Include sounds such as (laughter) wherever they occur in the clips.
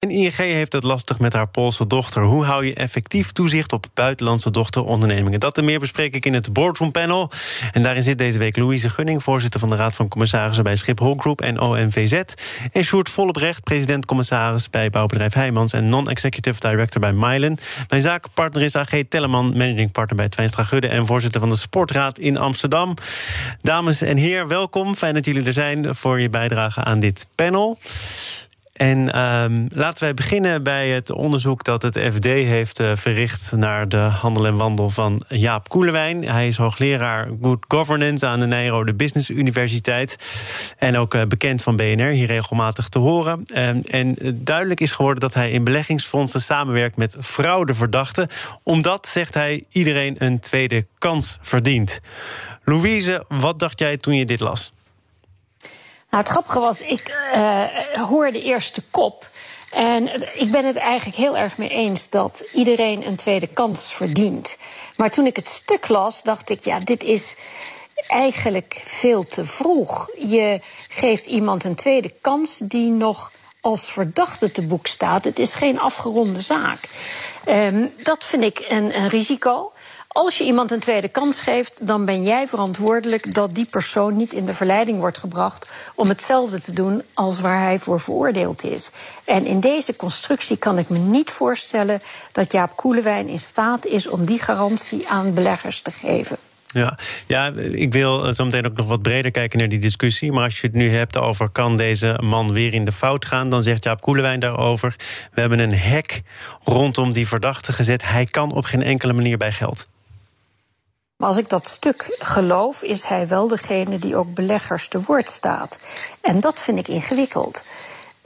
En ING heeft het lastig met haar Poolse dochter. Hoe hou je effectief toezicht op buitenlandse dochterondernemingen? Dat en meer bespreek ik in het Boardroom Panel. En daarin zit deze week Louise Gunning, voorzitter van de Raad van Commissarissen bij Schiphol Group en ONVZ. En Sjoerd Vollebrecht, president-commissaris bij bouwbedrijf Heijmans en non-executive director bij Mylen. Mijn zakenpartner is AG Telleman, managing partner bij Twijnstra Gudde en voorzitter van de Sportraad in Amsterdam. Dames en heren, welkom. Fijn dat jullie er zijn voor je bijdrage aan dit panel. En um, laten wij beginnen bij het onderzoek dat het FD heeft uh, verricht naar de handel en wandel van Jaap Koelewijn. Hij is hoogleraar Good Governance aan de Nijrode Business Universiteit. En ook uh, bekend van BNR, hier regelmatig te horen. Um, en duidelijk is geworden dat hij in beleggingsfondsen samenwerkt met fraudeverdachten. Omdat, zegt hij, iedereen een tweede kans verdient. Louise, wat dacht jij toen je dit las? Nou, het grappige was, ik uh, hoorde eerst de kop. En ik ben het eigenlijk heel erg mee eens dat iedereen een tweede kans verdient. Maar toen ik het stuk las, dacht ik, ja, dit is eigenlijk veel te vroeg. Je geeft iemand een tweede kans die nog als verdachte te boek staat. Het is geen afgeronde zaak. Um, dat vind ik een, een risico. Als je iemand een tweede kans geeft, dan ben jij verantwoordelijk dat die persoon niet in de verleiding wordt gebracht om hetzelfde te doen als waar hij voor veroordeeld is. En in deze constructie kan ik me niet voorstellen dat Jaap Koelewijn in staat is om die garantie aan beleggers te geven. Ja, ja, ik wil zo meteen ook nog wat breder kijken naar die discussie. Maar als je het nu hebt over kan deze man weer in de fout gaan, dan zegt Jaap Koelewijn daarover: we hebben een hek rondom die verdachte gezet. Hij kan op geen enkele manier bij geld. Maar als ik dat stuk geloof, is hij wel degene die ook beleggers te woord staat. En dat vind ik ingewikkeld.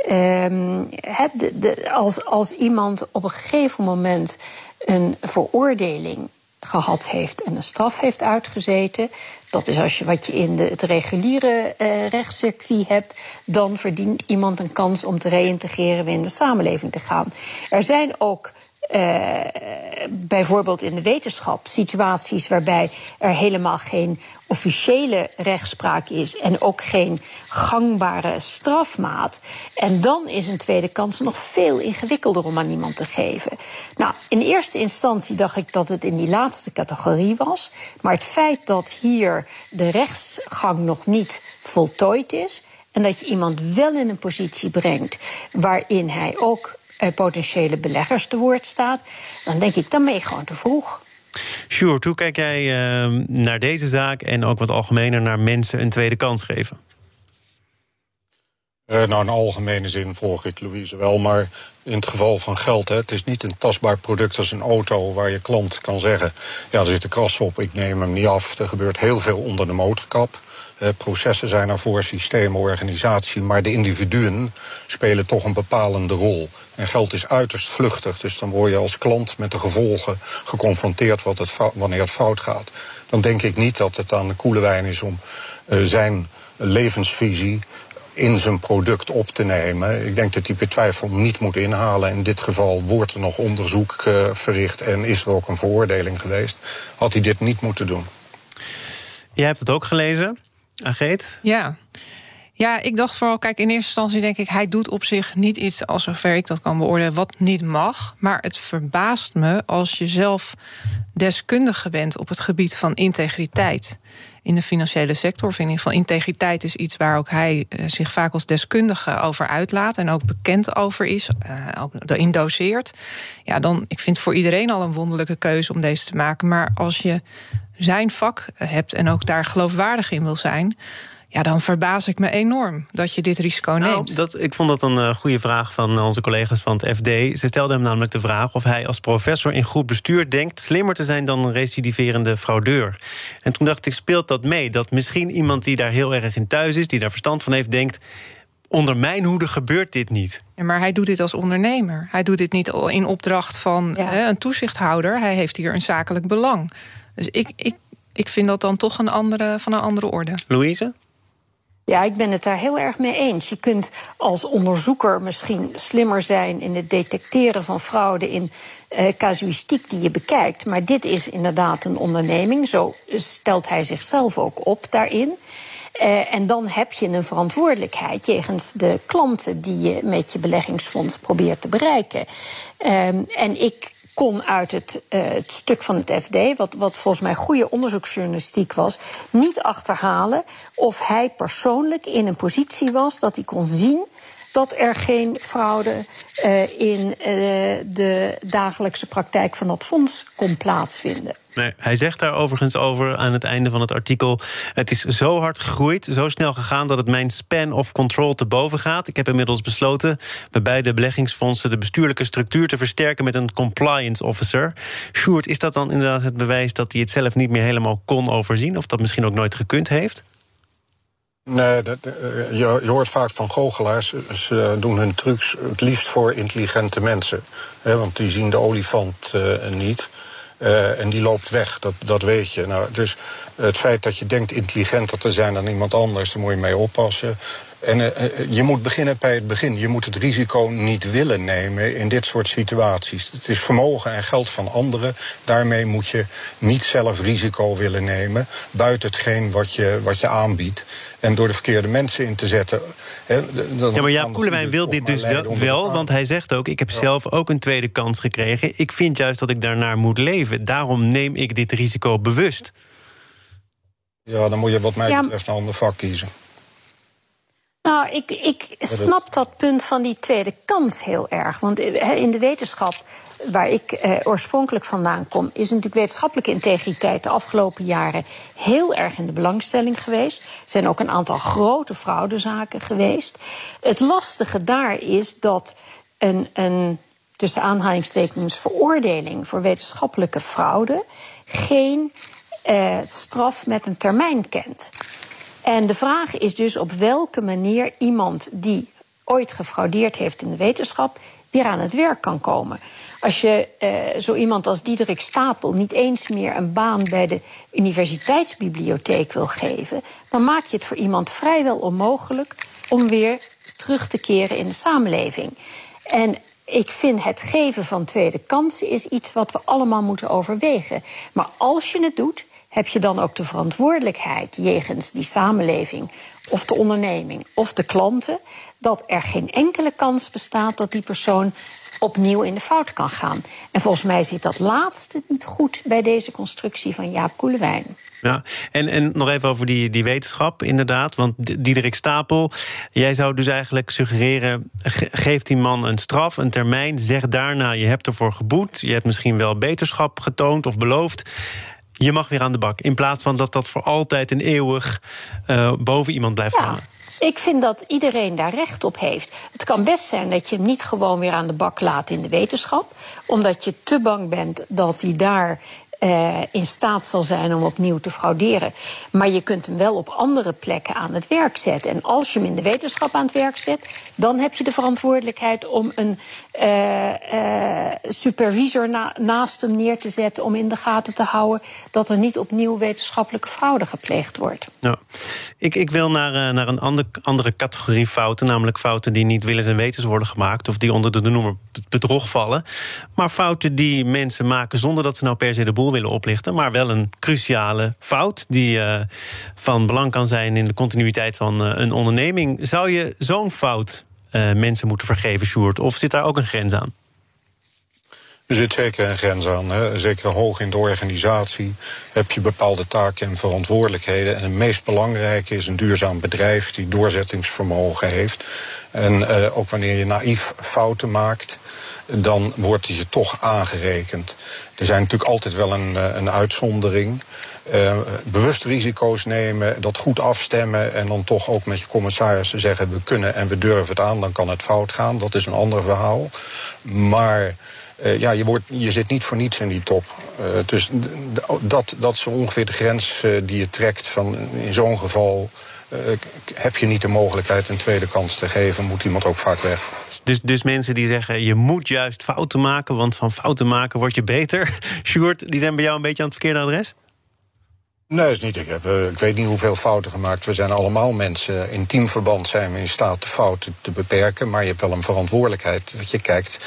De, als, als iemand op een gegeven moment een veroordeling gehad heeft en een straf heeft uitgezeten. Dat is als je wat je in de, het reguliere uh, rechtscircuit hebt. Dan verdient iemand een kans om te reïntegreren weer in de samenleving te gaan. Er zijn ook uh, bijvoorbeeld in de wetenschap situaties waarbij er helemaal geen officiële rechtspraak is en ook geen gangbare strafmaat. En dan is een tweede kans nog veel ingewikkelder om aan iemand te geven. Nou, in eerste instantie dacht ik dat het in die laatste categorie was. Maar het feit dat hier de rechtsgang nog niet voltooid is. En dat je iemand wel in een positie brengt waarin hij ook potentiële beleggers te woord staat, dan denk ik, dan ben je gewoon te vroeg. Sure, hoe kijk jij uh, naar deze zaak en ook wat algemener naar mensen een tweede kans geven? Uh, nou, in algemene zin volg ik Louise wel, maar in het geval van geld, hè, het is niet een tastbaar product als een auto waar je klant kan zeggen: ja, er zit een kras op, ik neem hem niet af. Er gebeurt heel veel onder de motorkap. Uh, processen zijn ervoor, systemen, organisatie, maar de individuen spelen toch een bepalende rol. En geld is uiterst vluchtig, dus dan word je als klant met de gevolgen geconfronteerd wat het wanneer het fout gaat. Dan denk ik niet dat het aan de koele wijn is om uh, zijn levensvisie in zijn product op te nemen. Ik denk dat hij betwijfel niet moet inhalen. In dit geval wordt er nog onderzoek uh, verricht en is er ook een veroordeling geweest. Had hij dit niet moeten doen. Jij hebt het ook gelezen, Ageet? Ja. Ja, ik dacht vooral, kijk, in eerste instantie denk ik, hij doet op zich niet iets, als zover ik dat kan beoordelen, wat niet mag. Maar het verbaast me als je zelf deskundige bent op het gebied van integriteit in de financiële sector. Of in ieder geval integriteit is iets waar ook hij uh, zich vaak als deskundige over uitlaat en ook bekend over is, uh, ook erin doseert. Ja, dan, ik vind voor iedereen al een wonderlijke keuze om deze te maken. Maar als je zijn vak hebt en ook daar geloofwaardig in wil zijn ja, dan verbaas ik me enorm dat je dit risico nou, neemt. Dat, ik vond dat een uh, goede vraag van onze collega's van het FD. Ze stelden hem namelijk de vraag of hij als professor in goed bestuur denkt slimmer te zijn dan een recidiverende fraudeur. En toen dacht ik, speelt dat mee? Dat misschien iemand die daar heel erg in thuis is, die daar verstand van heeft, denkt. Onder mijn hoede gebeurt dit niet. Ja, maar hij doet dit als ondernemer. Hij doet dit niet in opdracht van ja. hè, een toezichthouder. Hij heeft hier een zakelijk belang. Dus ik, ik, ik vind dat dan toch een andere, van een andere orde. Louise? Ja, ik ben het daar heel erg mee eens. Je kunt als onderzoeker misschien slimmer zijn in het detecteren van fraude in uh, casuïstiek die je bekijkt. Maar dit is inderdaad een onderneming. Zo stelt hij zichzelf ook op daarin. Uh, en dan heb je een verantwoordelijkheid jegens de klanten die je met je beleggingsfonds probeert te bereiken. Uh, en ik kon uit het, uh, het, stuk van het FD, wat, wat volgens mij goede onderzoeksjournalistiek was, niet achterhalen of hij persoonlijk in een positie was dat hij kon zien dat er geen fraude uh, in uh, de dagelijkse praktijk van dat fonds kon plaatsvinden. Nee, hij zegt daar overigens over aan het einde van het artikel. Het is zo hard gegroeid, zo snel gegaan dat het mijn span of control te boven gaat. Ik heb inmiddels besloten bij beide beleggingsfondsen de bestuurlijke structuur te versterken met een compliance officer. Sjoerd, is dat dan inderdaad het bewijs dat hij het zelf niet meer helemaal kon overzien? Of dat misschien ook nooit gekund heeft? Nee, dat, je, je, hoort vaak van goochelaars. Ze doen hun trucs het liefst voor intelligente mensen. Hè, want die zien de olifant uh, niet. Uh, en die loopt weg, dat, dat weet je. Nou, dus het feit dat je denkt intelligenter te zijn dan iemand anders, daar moet je mee oppassen. En je moet beginnen bij het begin. Je moet het risico niet willen nemen in dit soort situaties. Het is vermogen en geld van anderen. Daarmee moet je niet zelf risico willen nemen. Buiten hetgeen wat je, wat je aanbiedt. En door de verkeerde mensen in te zetten. He, ja, maar Jaap Koelewijn wil dit dus wel, wel, want hij zegt ook: Ik heb ja. zelf ook een tweede kans gekregen. Ik vind juist dat ik daarnaar moet leven. Daarom neem ik dit risico bewust. Ja, dan moet je, wat mij ja. betreft, een ander vak kiezen. Nou, ik, ik snap dat punt van die tweede kans heel erg. Want in de wetenschap, waar ik eh, oorspronkelijk vandaan kom, is natuurlijk wetenschappelijke integriteit de afgelopen jaren heel erg in de belangstelling geweest. Er zijn ook een aantal grote fraudezaken geweest. Het lastige daar is dat een, een tussen aanhalingstekens veroordeling voor wetenschappelijke fraude geen eh, straf met een termijn kent. En de vraag is dus op welke manier iemand die ooit gefraudeerd heeft in de wetenschap weer aan het werk kan komen. Als je uh, zo iemand als Diederik Stapel niet eens meer een baan bij de universiteitsbibliotheek wil geven, dan maak je het voor iemand vrijwel onmogelijk om weer terug te keren in de samenleving. En ik vind het geven van tweede kansen is iets wat we allemaal moeten overwegen. Maar als je het doet, heb je dan ook de verantwoordelijkheid jegens die samenleving of de onderneming of de klanten dat er geen enkele kans bestaat dat die persoon opnieuw in de fout kan gaan. En volgens mij zit dat laatste niet goed bij deze constructie van Jaap Koelewijn. Ja, en, en nog even over die, die wetenschap, inderdaad. Want Diederik Stapel, jij zou dus eigenlijk suggereren: geef die man een straf, een termijn. Zeg daarna: je hebt ervoor geboet. Je hebt misschien wel beterschap getoond of beloofd je mag weer aan de bak. In plaats van dat dat voor altijd en eeuwig uh, boven iemand blijft ja. Ik vind dat iedereen daar recht op heeft. Het kan best zijn dat je hem niet gewoon weer aan de bak laat in de wetenschap, omdat je te bang bent dat hij daar uh, in staat zal zijn om opnieuw te frauderen. Maar je kunt hem wel op andere plekken aan het werk zetten. En als je hem in de wetenschap aan het werk zet, dan heb je de verantwoordelijkheid om een uh, uh, supervisor na, naast hem neer te zetten om in de gaten te houden dat er niet opnieuw wetenschappelijke fraude gepleegd wordt. Ja. Ik, ik wil naar, naar een ander, andere categorie fouten, namelijk fouten die niet willens en wetens worden gemaakt of die onder de noemer bedrog vallen. Maar fouten die mensen maken zonder dat ze nou per se de boel willen oplichten, maar wel een cruciale fout die uh, van belang kan zijn in de continuïteit van uh, een onderneming. Zou je zo'n fout uh, mensen moeten vergeven, Sjoerd? Of zit daar ook een grens aan? Er zit zeker een grens aan. Hè. Zeker hoog in de organisatie heb je bepaalde taken en verantwoordelijkheden. En het meest belangrijke is een duurzaam bedrijf die doorzettingsvermogen heeft. En ook wanneer je naïef fouten maakt, dan wordt het je toch aangerekend. Er zijn natuurlijk altijd wel een, een uitzondering. Uh, bewust risico's nemen, dat goed afstemmen en dan toch ook met je commissarissen zeggen we kunnen en we durven het aan, dan kan het fout gaan. Dat is een ander verhaal. Maar uh, ja, je, wordt, je zit niet voor niets in die top. Uh, dus dat, dat is ongeveer de grens die je trekt van in zo'n geval heb je niet de mogelijkheid een tweede kans te geven, moet iemand ook vaak weg. Dus, dus mensen die zeggen, je moet juist fouten maken, want van fouten maken word je beter. (laughs) Sjoerd, die zijn bij jou een beetje aan het verkeerde adres? Nee, is niet. Ik, heb, uh, ik weet niet hoeveel fouten gemaakt. We zijn allemaal mensen. In teamverband zijn we in staat de fouten te beperken. Maar je hebt wel een verantwoordelijkheid dat je kijkt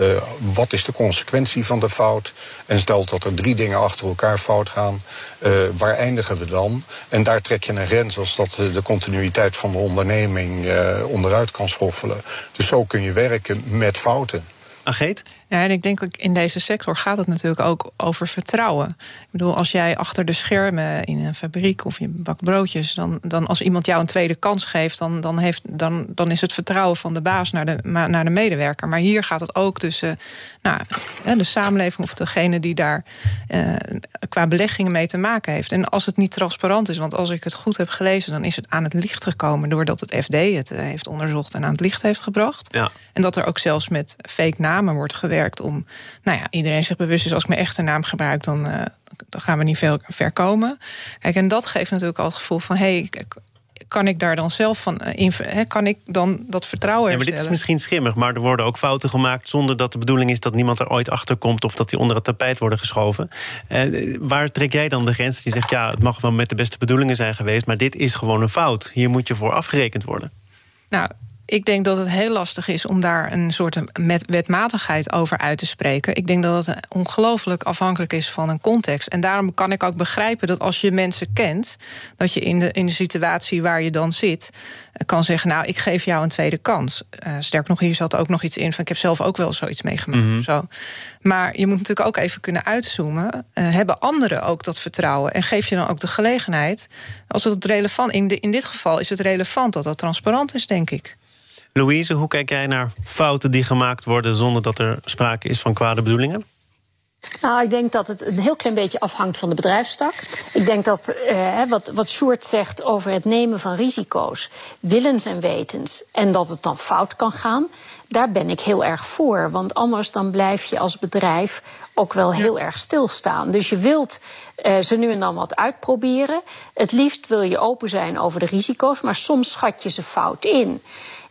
uh, wat is de consequentie van de fout? En stelt dat er drie dingen achter elkaar fout gaan, uh, waar eindigen we dan? En daar trek je een grens als dat de continuïteit van de onderneming uh, onderuit kan schoffelen. Dus zo kun je werken met fouten. Ageet? Ja, en ik denk ook in deze sector gaat het natuurlijk ook over vertrouwen. Ik bedoel, als jij achter de schermen in een fabriek of je bakt broodjes, dan, dan als iemand jou een tweede kans geeft, dan, dan, heeft, dan, dan is het vertrouwen van de baas naar de, naar de medewerker. Maar hier gaat het ook tussen nou, de samenleving of degene die daar eh, qua beleggingen mee te maken heeft. En als het niet transparant is, want als ik het goed heb gelezen, dan is het aan het licht gekomen doordat het FD het eh, heeft onderzocht en aan het licht heeft gebracht. Ja. En dat er ook zelfs met fake namen wordt gewerkt om, nou ja, iedereen zich bewust is als ik mijn echte naam gebruik, dan, uh, dan gaan we niet veel ver komen. Kijk, en dat geeft natuurlijk al het gevoel van, hé, hey, kan ik daar dan zelf van uh, kan ik dan dat vertrouwen herstellen? Ja, maar dit is misschien schimmig, maar er worden ook fouten gemaakt zonder dat de bedoeling is dat niemand er ooit achter komt of dat die onder het tapijt worden geschoven. Uh, waar trek jij dan de grens? Je zegt ja, het mag wel met de beste bedoelingen zijn geweest, maar dit is gewoon een fout. Hier moet je voor afgerekend worden. Nou, ik denk dat het heel lastig is om daar een soort wetmatigheid over uit te spreken. Ik denk dat het ongelooflijk afhankelijk is van een context. En daarom kan ik ook begrijpen dat als je mensen kent, dat je in de, in de situatie waar je dan zit, eh, kan zeggen: Nou, ik geef jou een tweede kans. Uh, sterker nog, hier zat ook nog iets in van: Ik heb zelf ook wel zoiets meegemaakt. Mm -hmm. of zo. Maar je moet natuurlijk ook even kunnen uitzoomen. Uh, hebben anderen ook dat vertrouwen? En geef je dan ook de gelegenheid? Als het relevant in, de, in dit geval is het relevant dat dat transparant is, denk ik. Louise, hoe kijk jij naar fouten die gemaakt worden zonder dat er sprake is van kwade bedoelingen? Nou, ik denk dat het een heel klein beetje afhangt van de bedrijfstak. Ik denk dat eh, wat, wat Sjoerd zegt over het nemen van risico's, willens en wetens, en dat het dan fout kan gaan, daar ben ik heel erg voor. Want anders dan blijf je als bedrijf ook wel heel erg stilstaan. Dus je wilt uh, ze nu en dan wat uitproberen. Het liefst wil je open zijn over de risico's, maar soms schat je ze fout in.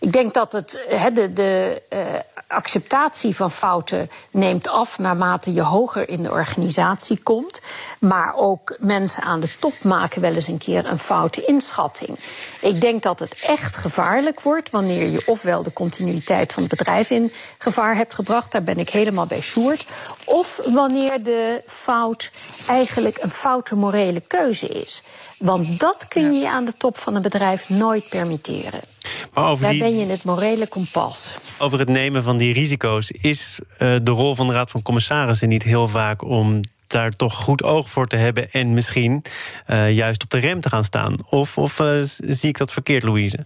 Ik denk dat het, de, de uh, acceptatie van fouten neemt af naarmate je hoger in de organisatie komt. Maar ook mensen aan de top maken wel eens een keer een foute inschatting. Ik denk dat het echt gevaarlijk wordt wanneer je ofwel de continuïteit van het bedrijf in gevaar hebt gebracht, daar ben ik helemaal bij Sjoerd. Of wanneer de fout eigenlijk een foute morele keuze is. Want dat kun je je aan de top van een bedrijf nooit permitteren. Maar over Daar die, ben je het morele kompas. Over het nemen van die risico's. Is uh, de rol van de Raad van Commissarissen niet heel vaak om daar toch goed oog voor te hebben en misschien uh, juist op de rem te gaan staan? Of, of uh, zie ik dat verkeerd, Louise?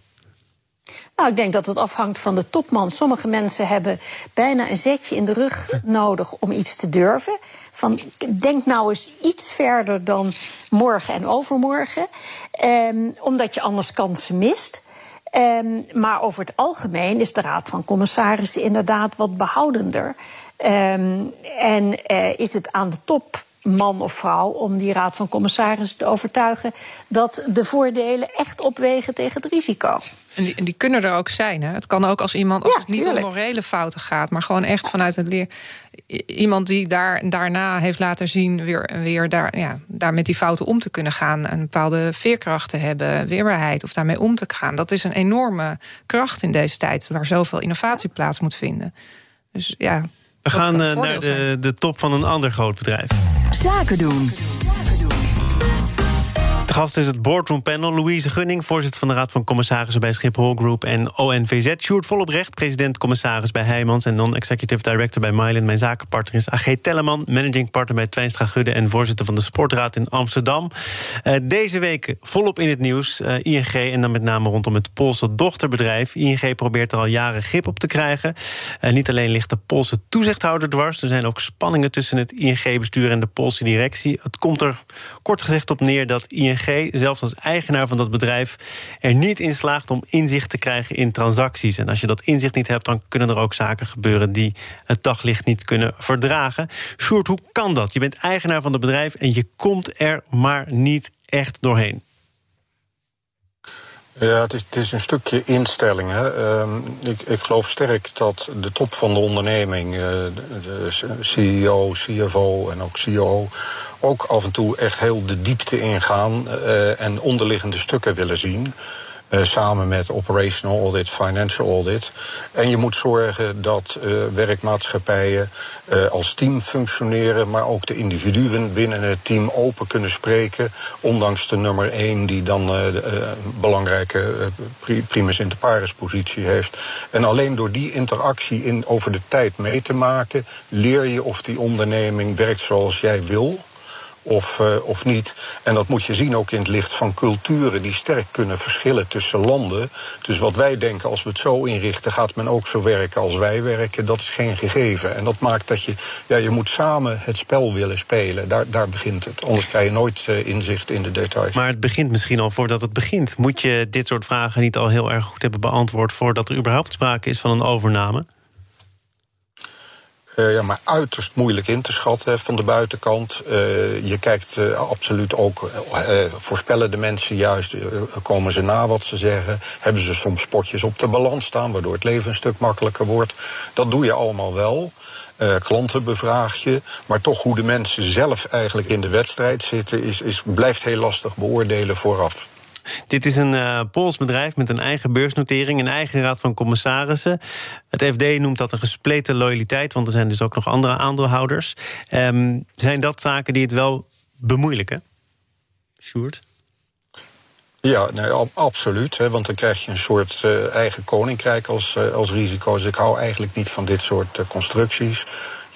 Nou, ik denk dat het afhangt van de topman. Sommige mensen hebben bijna een zetje in de rug (laughs) nodig om iets te durven. Van, denk nou eens iets verder dan morgen en overmorgen. Um, omdat je anders kansen mist. Um, maar over het algemeen is de Raad van Commissarissen inderdaad wat behoudender. Um, en uh, is het aan de top man of vrouw om die raad van commissarissen te overtuigen dat de voordelen echt opwegen tegen het risico. En die, en die kunnen er ook zijn. Hè? Het kan ook als iemand, als ja, het niet tuurlijk. om morele fouten gaat, maar gewoon echt vanuit het leer. Iemand die daar, daarna heeft laten zien weer, weer daar, ja, daar met die fouten om te kunnen gaan. Een bepaalde veerkracht te hebben, weerbaarheid of daarmee om te gaan. Dat is een enorme kracht in deze tijd waar zoveel innovatie plaats moet vinden. Dus ja. We gaan uh, naar de, de top van een ander groot bedrijf. Zaken doen. Gast is het Boardroom Panel. Louise Gunning, voorzitter van de Raad van Commissarissen bij Schiphol Group en ONVZ. Sjoerd Volleprecht, president-commissaris bij Heijmans en non-executive director bij Myland. Mijn zakenpartner is AG Telleman, managing partner bij Twijnstra Gudde en voorzitter van de Sportraad in Amsterdam. Uh, deze week volop in het nieuws. Uh, ING en dan met name rondom het Poolse dochterbedrijf. ING probeert er al jaren grip op te krijgen. Uh, niet alleen ligt de Poolse toezichthouder dwars, er zijn ook spanningen tussen het ING-bestuur en de Poolse directie. Het komt er kort gezegd op neer dat ING zelfs als eigenaar van dat bedrijf, er niet in slaagt om inzicht te krijgen in transacties. En als je dat inzicht niet hebt, dan kunnen er ook zaken gebeuren die het daglicht niet kunnen verdragen. Sjoerd, hoe kan dat? Je bent eigenaar van het bedrijf en je komt er maar niet echt doorheen. Ja, het is, een stukje instelling. Uh, ik, ik geloof sterk dat de top van de onderneming, de, de CEO, CFO en ook CEO, ook af en toe echt heel de diepte ingaan en onderliggende stukken willen zien. Uh, samen met operational audit, financial audit. En je moet zorgen dat uh, werkmaatschappijen als team functioneren, maar ook de individuen binnen het team open kunnen spreken. Ondanks de nummer één die dan een belangrijke primus inter pares positie heeft. En alleen door die interactie in, over de tijd mee te maken, leer je of die onderneming werkt zoals jij wil of, uh, of niet. En dat moet je zien ook in het licht van culturen die sterk kunnen verschillen tussen landen. Dus wat wij denken, als we het zo inrichten, gaat men ook zo werken als wij werken. Dat is geen gegeven. En dat maakt dat je, ja, je moet samen het spel willen spelen. Daar, daar begint het. Anders krijg je nooit uh, inzicht in de details. Maar het begint misschien al voordat het begint. Moet je dit soort vragen niet al heel erg goed hebben beantwoord voordat er überhaupt sprake is van een overname? Uh, ja, maar uiterst moeilijk in te schatten van de buitenkant. Uh, je kijkt uh, absoluut ook, voorspellen de mensen juist, komen ze na wat ze zeggen? Hebben ze soms spotjes op de balans staan, waardoor het leven een stuk makkelijker wordt? Dat doe je allemaal wel. klanten bevraag je, maar toch hoe de mensen zelf eigenlijk in de wedstrijd zitten, is, is, blijft heel lastig beoordelen vooraf. Dit is een uh, Pools bedrijf met een eigen beursnotering, een eigen raad van commissarissen. Het FD noemt dat een gespleten loyaliteit, want er zijn dus ook nog andere aandeelhouders. Um, zijn dat zaken die het wel bemoeilijken? Sjoerd? Ja, nee, absoluut. Hè, want dan krijg je een soort uh, eigen koninkrijk als, uh, als risico. Dus ik hou eigenlijk niet van dit soort constructies.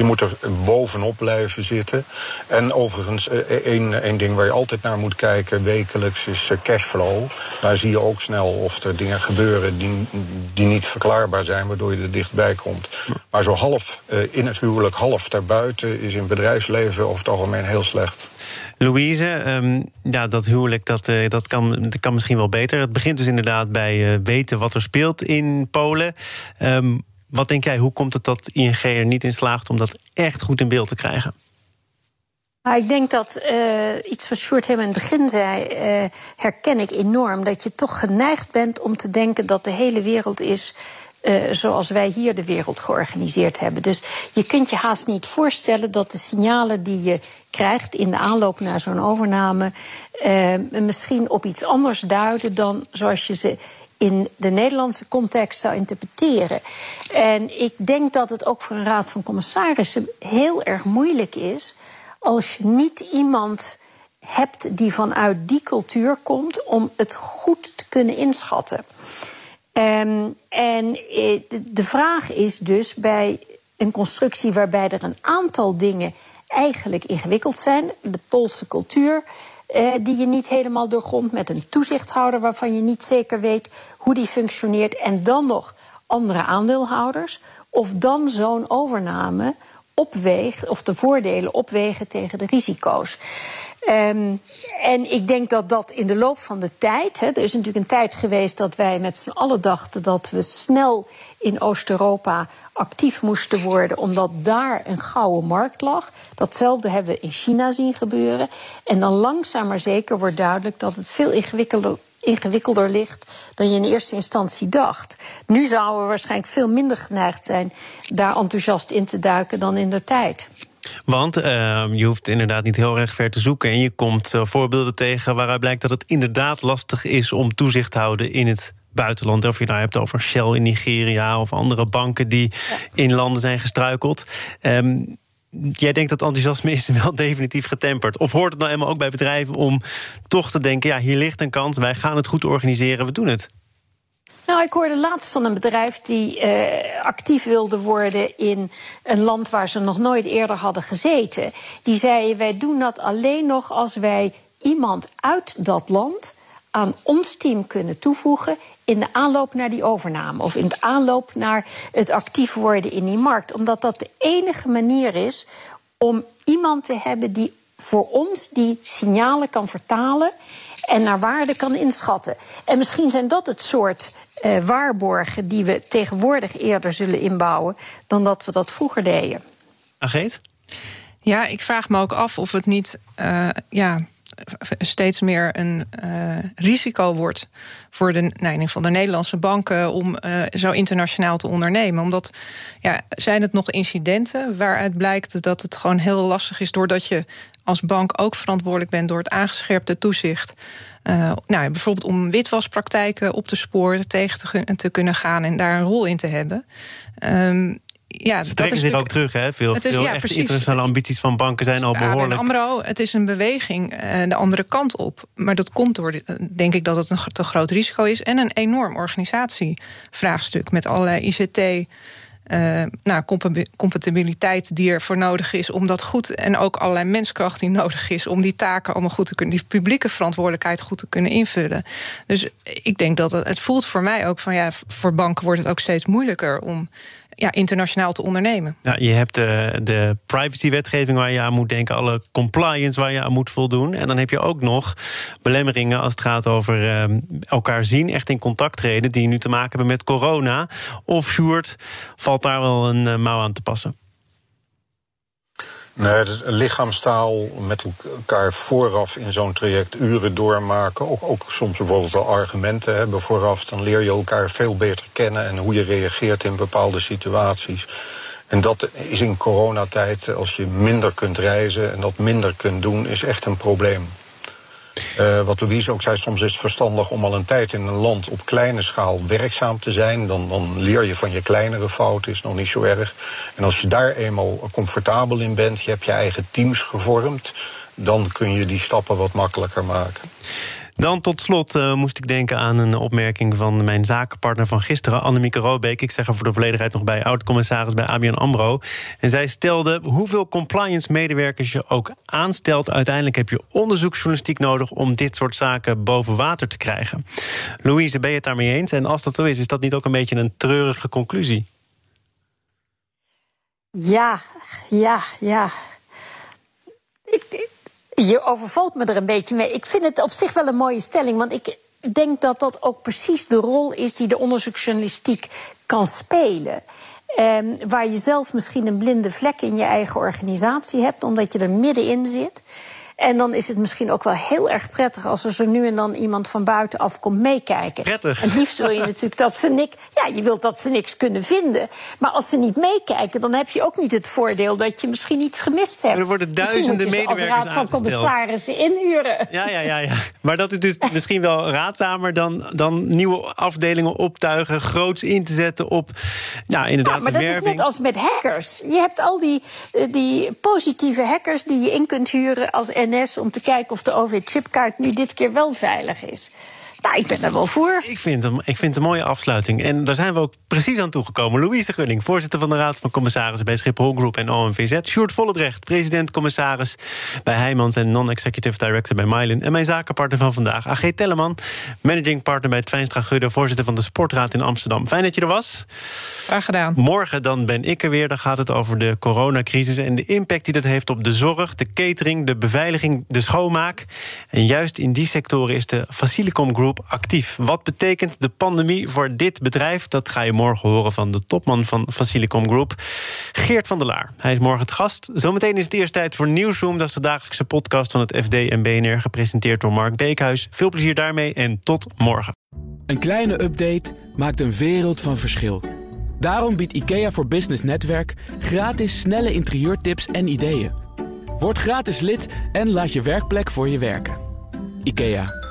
Je moet er bovenop blijven zitten. En overigens, eh, één, één ding waar je altijd naar moet kijken, wekelijks, is eh, cashflow. Daar zie je ook snel of er dingen gebeuren die, die niet verklaarbaar zijn, waardoor je er dichtbij komt. Maar zo half eh, in het huwelijk, half daarbuiten, is in bedrijfsleven over het algemeen heel slecht. Louise, um, ja, dat huwelijk dat, dat, kan, kan misschien wel beter. Het begint dus inderdaad bij weten wat er speelt in Polen. Um, wat denk jij, hoe komt het dat ING er niet in slaagt om dat echt goed in beeld te krijgen? Nou, ik denk dat uh, iets wat Short helemaal in het begin zei, uh, herken ik enorm. Dat je toch geneigd bent om te denken dat de hele wereld is uh, zoals wij hier de wereld georganiseerd hebben. Dus je kunt je haast niet voorstellen dat de signalen die je krijgt in de aanloop naar zo'n overname misschien op iets anders duiden dan zoals je ze in de Nederlandse context zou interpreteren. En ik denk dat het ook voor een raad van commissarissen heel erg moeilijk is als je niet iemand hebt die vanuit die cultuur komt om het goed te kunnen inschatten. Um, en eh, de vraag is dus bij een constructie waarbij er een aantal dingen eigenlijk ingewikkeld zijn, de Poolse cultuur, eh, die je niet helemaal doorgrondt, met een toezichthouder waarvan je niet zeker weet hoe die functioneert, en dan nog andere aandeelhouders, of dan zo'n overname opweegt, of de voordelen opwegen tegen de risico's. Um, en ik denk dat dat in de loop van de tijd. Hè, er is natuurlijk een tijd geweest dat wij met z'n allen dachten dat we snel in Oost-Europa actief moesten worden, omdat daar een gouden markt lag. Datzelfde hebben we in China zien gebeuren. En dan langzaam maar zeker wordt duidelijk dat het veel ingewikkelder ingewikkelder ligt dan je in eerste instantie dacht. Nu zouden we waarschijnlijk veel minder geneigd zijn daar enthousiast in te duiken dan in de tijd. Want uh, je hoeft inderdaad niet heel erg ver te zoeken. En je komt uh, voorbeelden tegen waaruit blijkt dat het inderdaad lastig is om toezicht te houden in het buitenland. Of je nou hebt over Shell in Nigeria of andere banken die ja. in landen zijn gestruikeld. Um, jij denkt dat enthousiasme is wel definitief getemperd? Of hoort het nou eenmaal ook bij bedrijven om toch te denken: ja, hier ligt een kans, wij gaan het goed organiseren, we doen het? Nou, ik hoorde laatst van een bedrijf die uh, actief wilde worden in een land waar ze nog nooit eerder hadden gezeten. Die zei: wij doen dat alleen nog als wij iemand uit dat land aan ons team kunnen toevoegen in de aanloop naar die overname of in de aanloop naar het actief worden in die markt. Omdat dat de enige manier is om iemand te hebben die voor ons die signalen kan vertalen en naar waarde kan inschatten. En misschien zijn dat het soort uh, waarborgen die we tegenwoordig eerder zullen inbouwen dan dat we dat vroeger deden. Ageet? Ja, ik vraag me ook af of het niet uh, ja, steeds meer een uh, risico wordt voor de, nee, in van de Nederlandse banken om uh, zo internationaal te ondernemen. Omdat ja, zijn het nog incidenten waaruit blijkt dat het gewoon heel lastig is doordat je als bank ook verantwoordelijk bent door het aangescherpte toezicht. Uh, nou, bijvoorbeeld om witwaspraktijken op te sporen, tegen te, kunnen gaan en daar een rol in te hebben. Um, ja, Ze trekken zich ook terug, hè? Veel, is, veel ja, echt internationale ambities van banken zijn al behoorlijk... AMRO, het is een beweging uh, de andere kant op. Maar dat komt door, denk ik, dat het een te groot risico is... en een enorm organisatievraagstuk met allerlei ICT... Uh, nou, compatibiliteit die er voor nodig is om dat goed. En ook allerlei menskracht die nodig is om die taken allemaal goed te kunnen, die publieke verantwoordelijkheid goed te kunnen invullen. Dus ik denk dat het, het voelt voor mij ook van ja, voor banken wordt het ook steeds moeilijker om ja, internationaal te ondernemen. Ja, je hebt de, de privacywetgeving waar je aan moet denken, alle compliance waar je aan moet voldoen. En dan heb je ook nog belemmeringen als het gaat over uh, elkaar zien, echt in contact treden, die nu te maken hebben met corona. Of Sjoerd, valt daar wel een uh, mouw aan te passen? Nee, dus lichaamstaal met elkaar vooraf in zo'n traject uren doormaken. Ook, ook soms bijvoorbeeld wel argumenten hebben vooraf. Dan leer je elkaar veel beter kennen en hoe je reageert in bepaalde situaties. En dat is in coronatijd, als je minder kunt reizen en dat minder kunt doen, is echt een probleem. Uh, wat Louise ook zei, soms is het verstandig om al een tijd in een land op kleine schaal werkzaam te zijn. Dan, dan leer je van je kleinere fouten, is nog niet zo erg. En als je daar eenmaal comfortabel in bent, je hebt je eigen teams gevormd, dan kun je die stappen wat makkelijker maken. Dan tot slot uh, moest ik denken aan een opmerking van mijn zakenpartner van gisteren, Annemieke Robeek. Ik zeg er voor de volledigheid nog bij, oud-commissaris bij ABN AMRO. En zij stelde hoeveel compliance-medewerkers je ook aanstelt. Uiteindelijk heb je onderzoeksjournalistiek nodig om dit soort zaken boven water te krijgen. Louise, ben je het daarmee eens? En als dat zo is, is dat niet ook een beetje een treurige conclusie? Ja, ja, ja. Ik, je overvalt me er een beetje mee. Ik vind het op zich wel een mooie stelling, want ik denk dat dat ook precies de rol is die de onderzoeksjournalistiek kan spelen. Eh, waar je zelf misschien een blinde vlek in je eigen organisatie hebt, omdat je er middenin zit. En dan is het misschien ook wel heel erg prettig als er zo nu en dan iemand van buitenaf komt meekijken. Prettig. En liefst wil je natuurlijk dat ze niks. Ja, je wilt dat ze niks kunnen vinden. Maar als ze niet meekijken, dan heb je ook niet het voordeel dat je misschien iets gemist hebt. er worden duizenden medewerkers als raad van commissarissen inhuren. Ja, ja, ja, ja. Maar dat is dus misschien wel raadzamer dan, dan nieuwe afdelingen optuigen, groots in te zetten op. Nou, inderdaad, ja, maar dat is net als met hackers. Je hebt al die, eh, die positieve hackers die je in kunt huren als om te kijken of de OV-chipkaart nu dit keer wel veilig is. Nou, ik ben er wel voor. Ik vind, hem, ik vind het een mooie afsluiting. En daar zijn we ook precies aan toegekomen. Louise Gunning, voorzitter van de Raad van Commissarissen bij Schiphol Group en OMVZ. Sjoerd Vollebrecht, president-commissaris bij Heijmans en non-executive director bij Mylin. En mijn zakenpartner van vandaag, AG Telleman, managing partner bij Twijnstra Gudde, voorzitter van de Sportraad in Amsterdam. Fijn dat je er was. Graag gedaan. Morgen dan ben ik er weer. Dan gaat het over de coronacrisis en de impact die dat heeft op de zorg, de catering, de beveiliging, de schoonmaak. En juist in die sectoren is de Facilicom Group actief. Wat betekent de pandemie voor dit bedrijf? Dat ga je morgen horen van de topman van Facilicom Group, Geert van der Laar. Hij is morgen het gast. Zometeen is het eerst tijd voor Nieuwsroom. Dat is de dagelijkse podcast van het FD en BNR, gepresenteerd door Mark Beekhuis. Veel plezier daarmee en tot morgen. Een kleine update maakt een wereld van verschil. Daarom biedt IKEA voor Business Netwerk gratis snelle interieurtips en ideeën. Word gratis lid en laat je werkplek voor je werken. IKEA